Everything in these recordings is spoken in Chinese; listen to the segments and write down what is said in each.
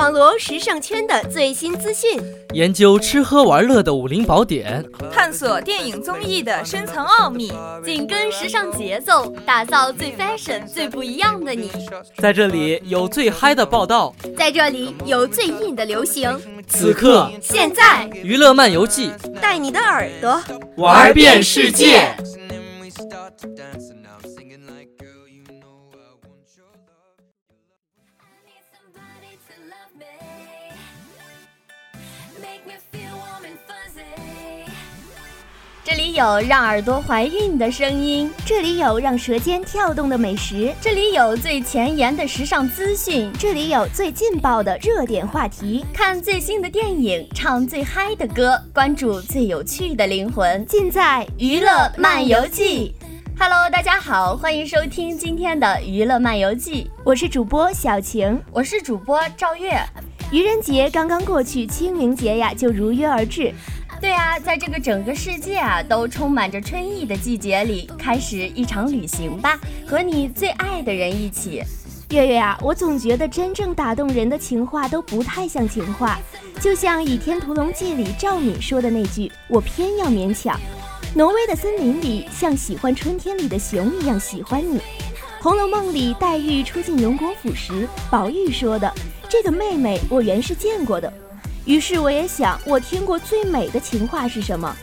网罗时尚圈的最新资讯，研究吃喝玩乐的武林宝典，探索电影综艺的深层奥秘，紧跟时尚节奏，打造最 fashion、最不一样的你。在这里有最嗨的报道，在这里有最硬的流行。此刻，现在，娱乐漫游记带你的耳朵玩遍世界。里有让耳朵怀孕的声音，这里有让舌尖跳动的美食，这里有最前沿的时尚资讯，这里有最劲爆的热点话题，看最新的电影，唱最嗨的歌，关注最有趣的灵魂，尽在娱乐漫游记。Hello，大家好，欢迎收听今天的娱乐漫游记，我是主播小晴，我是主播赵月。愚人节刚刚过去，清明节呀就如约而至。对啊，在这个整个世界啊都充满着春意的季节里，开始一场旅行吧，和你最爱的人一起。月月啊，我总觉得真正打动人的情话都不太像情话，就像《倚天屠龙记》里赵敏说的那句：“我偏要勉强。”挪威的森林里，像喜欢春天里的熊一样喜欢你。《红楼梦》里，黛玉初进荣国府时，宝玉说的：“这个妹妹，我原是见过的。”于是我也想，我听过最美的情话是什么？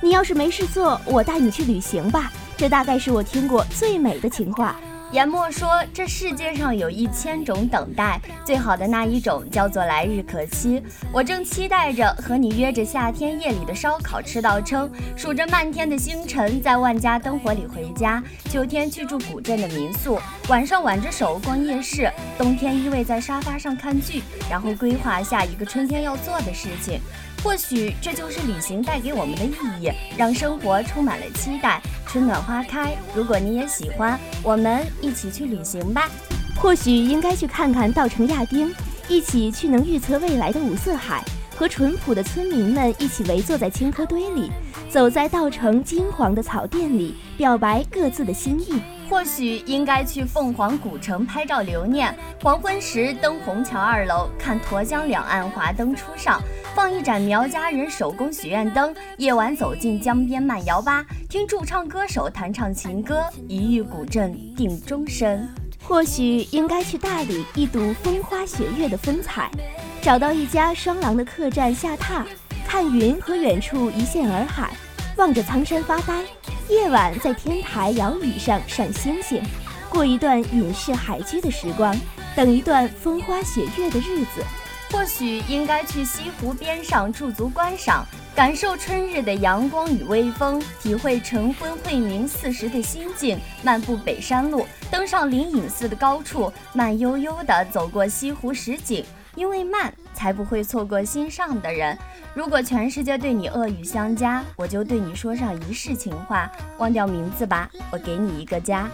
你要是没事做，我带你去旅行吧。这大概是我听过最美的情话。言末说：“这世界上有一千种等待，最好的那一种叫做来日可期。我正期待着和你约着夏天夜里的烧烤吃到撑，数着漫天的星辰，在万家灯火里回家；秋天去住古镇的民宿，晚上挽着手逛夜市；冬天依偎在沙发上看剧，然后规划下一个春天要做的事情。”或许这就是旅行带给我们的意义，让生活充满了期待，春暖花开。如果你也喜欢，我们一起去旅行吧。或许应该去看看稻城亚丁，一起去能预测未来的五色海，和淳朴的村民们一起围坐在青稞堆里，走在稻城金黄的草甸里，表白各自的心意。或许应该去凤凰古城拍照留念，黄昏时登虹桥二楼看沱江两岸华灯初上，放一盏苗家人手工许愿灯。夜晚走进江边慢摇吧，听驻唱歌手弹唱情歌，一遇古镇定终身。或许应该去大理一睹风花雪月的风采，找到一家双廊的客栈下榻，看云和远处一线洱海，望着苍山发呆。夜晚在天台摇椅上赏星星，过一段隐士海居的时光，等一段风花雪月的日子。或许应该去西湖边上驻足观赏，感受春日的阳光与微风，体会晨昏晦明四时的心境。漫步北山路，登上灵隐寺的高处，慢悠悠地走过西湖十景。因为慢，才不会错过心上的人。如果全世界对你恶语相加，我就对你说上一世情话。忘掉名字吧，我给你一个家。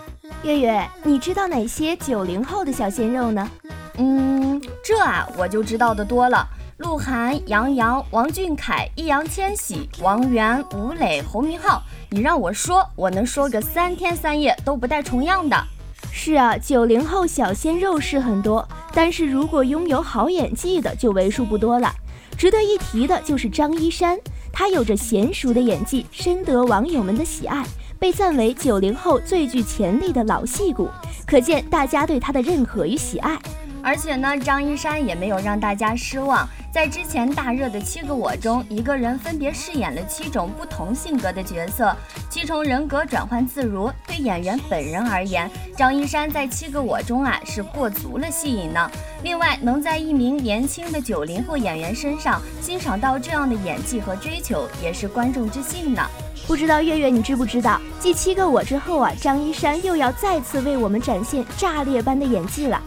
月月，你知道哪些九零后的小鲜肉呢？嗯，这啊，我就知道的多了。鹿晗、杨洋、王俊凯、易烊千玺、王源、吴磊、侯明昊。你让我说，我能说个三天三夜都不带重样的。是啊，九零后小鲜肉是很多，但是如果拥有好演技的就为数不多了。值得一提的就是张一山，他有着娴熟的演技，深得网友们的喜爱，被赞为九零后最具潜力的老戏骨，可见大家对他的认可与喜爱。而且呢，张一山也没有让大家失望。在之前大热的《七个我》中，一个人分别饰演了七种不同性格的角色，七重人格转换自如。对演员本人而言，张一山在《七个我》中啊是过足了戏瘾呢。另外，能在一名年轻的九零后演员身上欣赏到这样的演技和追求，也是观众之幸呢。不知道月月你知不知道，继《七个我》之后啊，张一山又要再次为我们展现炸裂般的演技了。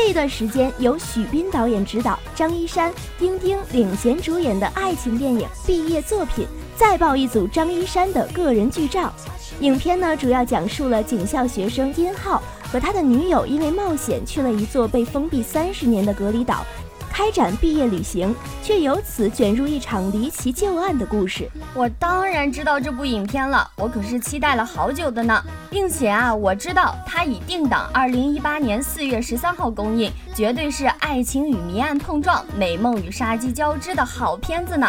这段时间，由许斌导演执导，张一山、丁丁领衔主演的爱情电影《毕业作品》，再爆一组张一山的个人剧照。影片呢，主要讲述了警校学生殷浩和他的女友因为冒险去了一座被封闭三十年的隔离岛，开展毕业旅行，却由此卷入一场离奇旧案的故事。我当然知道这部影片了，我可是期待了好久的呢，并且啊，我知道它已定档二零一八年四月十三号公映，绝对是爱情与谜案碰撞、美梦与杀机交织的好片子呢。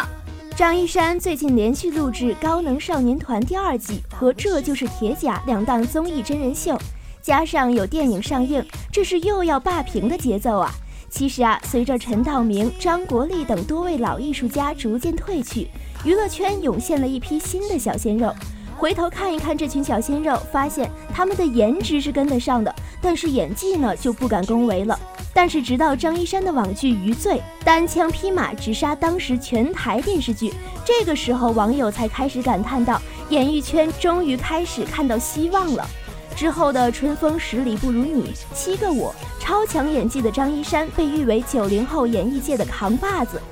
张一山最近连续录制《高能少年团》第二季和《这就是铁甲》两档综艺真人秀，加上有电影上映，这是又要霸屏的节奏啊！其实啊，随着陈道明、张国立等多位老艺术家逐渐退去，娱乐圈涌现了一批新的小鲜肉。回头看一看这群小鲜肉，发现他们的颜值是跟得上的，但是演技呢就不敢恭维了。但是直到张一山的网剧《余罪》单枪匹马直杀当时全台电视剧，这个时候网友才开始感叹到，演艺圈终于开始看到希望了。之后的《春风十里不如你》《七个我》，超强演技的张一山被誉为九零后演艺界的扛把子。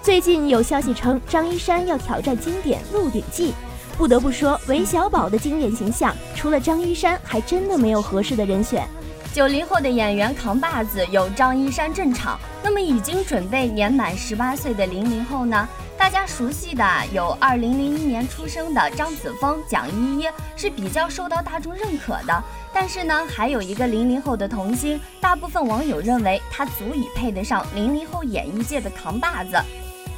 最近有消息称张一山要挑战经典《鹿鼎记》，不得不说韦小宝的经典形象，除了张一山，还真的没有合适的人选。九零后的演员扛把子有张一山镇场，那么已经准备年满十八岁的零零后呢？大家熟悉的有二零零一年出生的张子枫、蒋依依是比较受到大众认可的，但是呢，还有一个零零后的童星，大部分网友认为他足以配得上零零后演艺界的扛把子。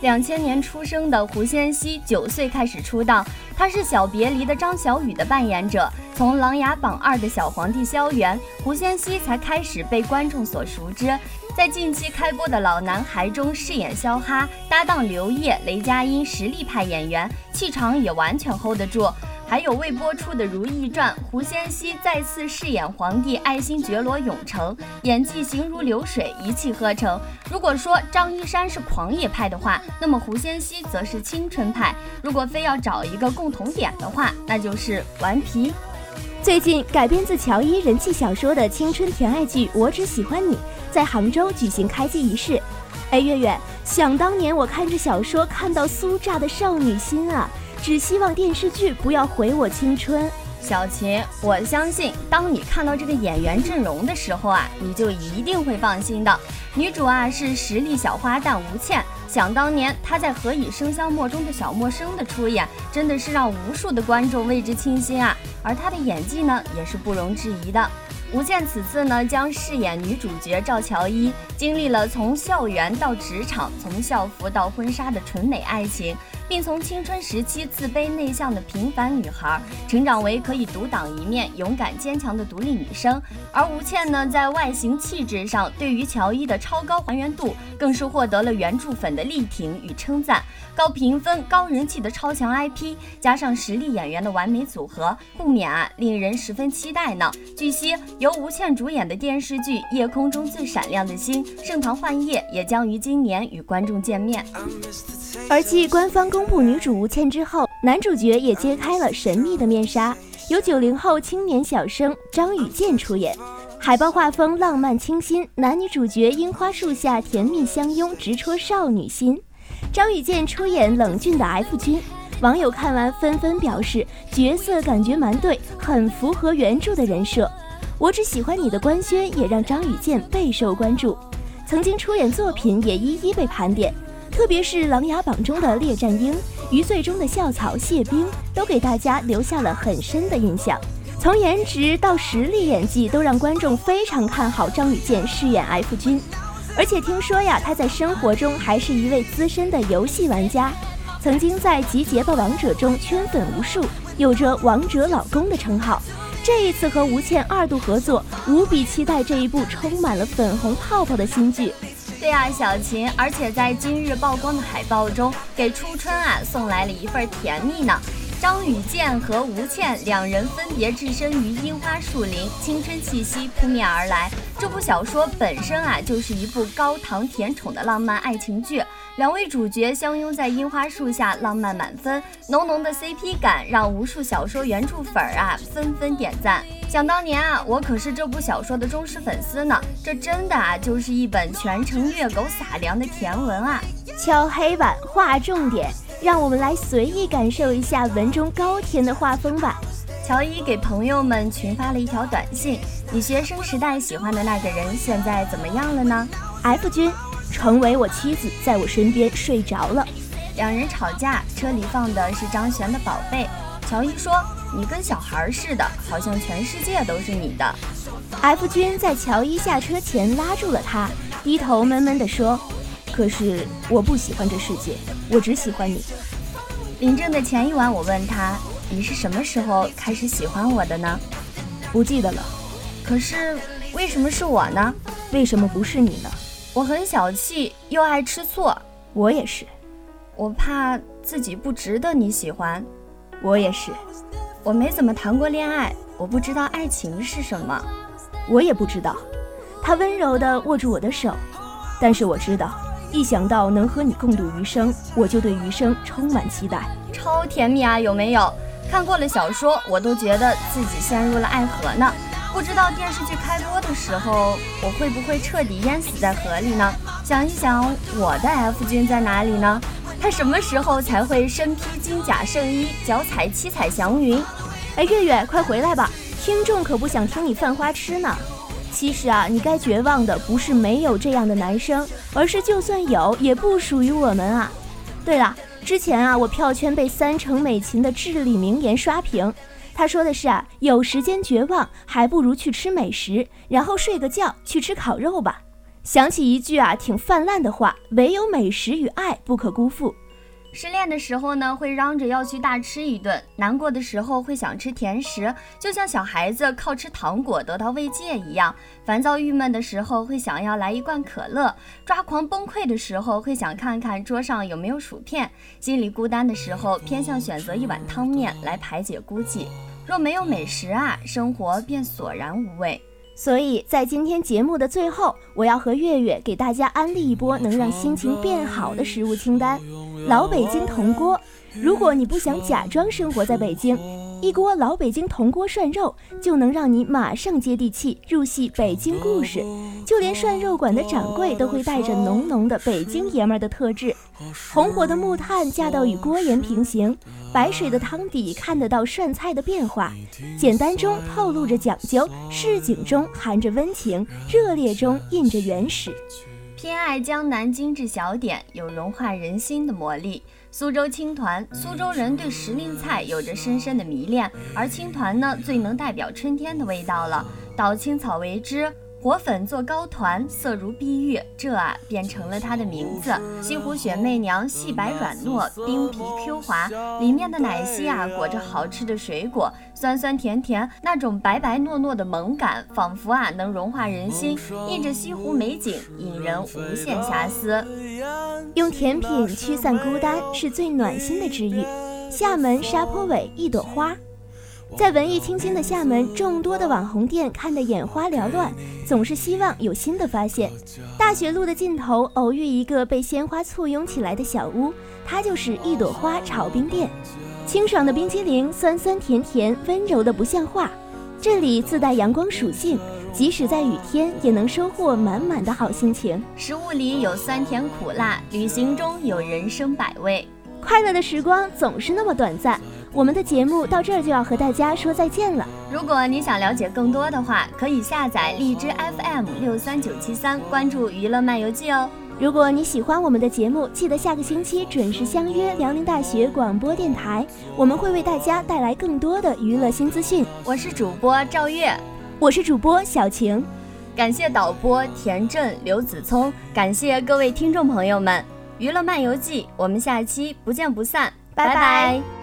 两千年出生的胡先煦，九岁开始出道，他是《小别离》的张小雨的扮演者。从《琅琊榜二》的小皇帝萧元，胡先煦才开始被观众所熟知。在近期开播的《老男孩》中饰演肖哈，搭档刘烨、雷佳音，实力派演员，气场也完全 hold 得住。还有未播出的《如懿传》，胡先煦再次饰演皇帝爱新觉罗永成，演技行如流水，一气呵成。如果说张一山是狂野派的话，那么胡先煦则是青春派。如果非要找一个共同点的话，那就是顽皮。最近改编自乔伊人气小说的青春甜爱剧《我只喜欢你》。在杭州举行开机仪式，哎，月月，想当年我看这小说看到酥炸的少女心啊，只希望电视剧不要毁我青春。小琴，我相信当你看到这个演员阵容的时候啊，你就一定会放心的。女主啊是实力小花旦吴倩，想当年她在《何以笙箫默》中的小默生的出演，真的是让无数的观众为之倾心啊，而她的演技呢也是不容置疑的。吴倩此次呢将饰演女主角赵乔伊，经历了从校园到职场，从校服到婚纱的纯美爱情。并从青春时期自卑内向的平凡女孩，成长为可以独当一面、勇敢坚强的独立女生。而吴倩呢，在外形气质上，对于乔伊的超高还原度，更是获得了原著粉的力挺与称赞。高评分、高人气的超强 IP，加上实力演员的完美组合，不免啊令人十分期待呢。据悉，由吴倩主演的电视剧《夜空中最闪亮的星》盛唐幻夜也将于今年与观众见面。而继官方公公布女主吴倩之后，男主角也揭开了神秘的面纱，由九零后青年小生张雨健出演。海报画风浪漫清新，男女主角樱花树下甜蜜相拥，直戳少女心。张雨健出演冷峻的 F 君，网友看完纷纷表示角色感觉蛮对，很符合原著的人设。我只喜欢你的官宣也让张雨健备受关注，曾经出演作品也一一被盘点。特别是《琅琊榜》中的列战英，《余罪》中的校草谢冰，都给大家留下了很深的印象。从颜值到实力演技，都让观众非常看好张雨健饰演 F 君。而且听说呀，他在生活中还是一位资深的游戏玩家，曾经在《集结吧王者》中圈粉无数，有着“王者老公”的称号。这一次和吴倩二度合作，无比期待这一部充满了粉红泡泡的新剧。对啊，小琴，而且在今日曝光的海报中，给初春啊送来了一份甜蜜呢。张雨健和吴倩两人分别置身于樱花树林，青春气息扑面而来。这部小说本身啊就是一部高糖甜宠的浪漫爱情剧。两位主角相拥在樱花树下，浪漫满分，浓浓的 CP 感让无数小说原著粉儿啊纷纷点赞。想当年啊，我可是这部小说的忠实粉丝呢。这真的啊，就是一本全程虐狗撒粮的甜文啊！敲黑板，划重点，让我们来随意感受一下文中高甜的画风吧。乔伊给朋友们群发了一条短信：“你学生时代喜欢的那个人，现在怎么样了呢？”F 君。成为我妻子，在我身边睡着了。两人吵架，车里放的是张悬的《宝贝》。乔伊说：“你跟小孩似的，好像全世界都是你的。” F 君在乔伊下车前拉住了他，低头闷闷地说：“可是我不喜欢这世界，我只喜欢你。”领证的前一晚，我问他：“你是什么时候开始喜欢我的呢？”不记得了。可是为什么是我呢？为什么不是你呢？我很小气，又爱吃醋。我也是。我怕自己不值得你喜欢。我也是。我没怎么谈过恋爱，我不知道爱情是什么。我也不知道。他温柔地握住我的手，但是我知道，一想到能和你共度余生，我就对余生充满期待。超甜蜜啊，有没有？看过了小说，我都觉得自己陷入了爱河呢。不知道电视剧开播的时候，我会不会彻底淹死在河里呢？想一想，我的 F 君在哪里呢？他什么时候才会身披金甲圣衣，脚踩七彩祥云？哎，月月，快回来吧！听众可不想听你犯花痴呢。其实啊，你该绝望的不是没有这样的男生，而是就算有，也不属于我们啊。对了，之前啊，我票圈被三成美琴的至理名言刷屏。他说的是啊，有时间绝望，还不如去吃美食，然后睡个觉，去吃烤肉吧。想起一句啊，挺泛滥的话：唯有美食与爱不可辜负。失恋的时候呢，会嚷着要去大吃一顿；难过的时候会想吃甜食，就像小孩子靠吃糖果得到慰藉一样；烦躁郁闷的时候会想要来一罐可乐；抓狂崩溃的时候会想看看桌上有没有薯片；心里孤单的时候偏向选择一碗汤面来排解孤寂。若没有美食啊，生活便索然无味。所以在今天节目的最后，我要和月月给大家安利一波能让心情变好的食物清单：老北京铜锅。如果你不想假装生活在北京，一锅老北京铜锅涮肉就能让你马上接地气，入戏北京故事。就连涮肉馆的掌柜都会带着浓浓的北京爷们儿的特质。红火的木炭架到与锅沿平行，白水的汤底看得到涮菜的变化。简单中透露着讲究，市井中含着温情，热烈中印着原始。偏爱江南精致小点，有融化人心的魔力。苏州青团，苏州人对时令菜有着深深的迷恋，而青团呢，最能代表春天的味道了。捣青草为汁。火粉做糕团，色如碧玉，这啊变成了它的名字。西湖雪媚娘细白软糯，冰皮 Q 滑，里面的奶昔啊裹着好吃的水果，酸酸甜甜，那种白白糯糯的萌感，仿佛啊能融化人心。映着西湖美景，引人无限遐思。用甜品驱散孤单，是最暖心的治愈。厦门沙坡尾一朵花。在文艺清新的厦门，众多的网红店看得眼花缭乱，总是希望有新的发现。大学路的尽头偶遇一个被鲜花簇拥起来的小屋，它就是一朵花炒冰店。清爽的冰淇淋，酸酸甜甜，温柔的不像话。这里自带阳光属性，即使在雨天也能收获满满的好心情。食物里有酸甜苦辣，旅行中有人生百味。快乐的时光总是那么短暂。我们的节目到这儿就要和大家说再见了。如果你想了解更多的话，可以下载荔枝 FM 六三九七三，关注娱乐漫游记哦。如果你喜欢我们的节目，记得下个星期准时相约辽宁大学广播电台，我们会为大家带来更多的娱乐新资讯。我是主播赵月，我是主播小晴，感谢导播田震、刘子聪，感谢各位听众朋友们。娱乐漫游记，我们下期不见不散，拜拜。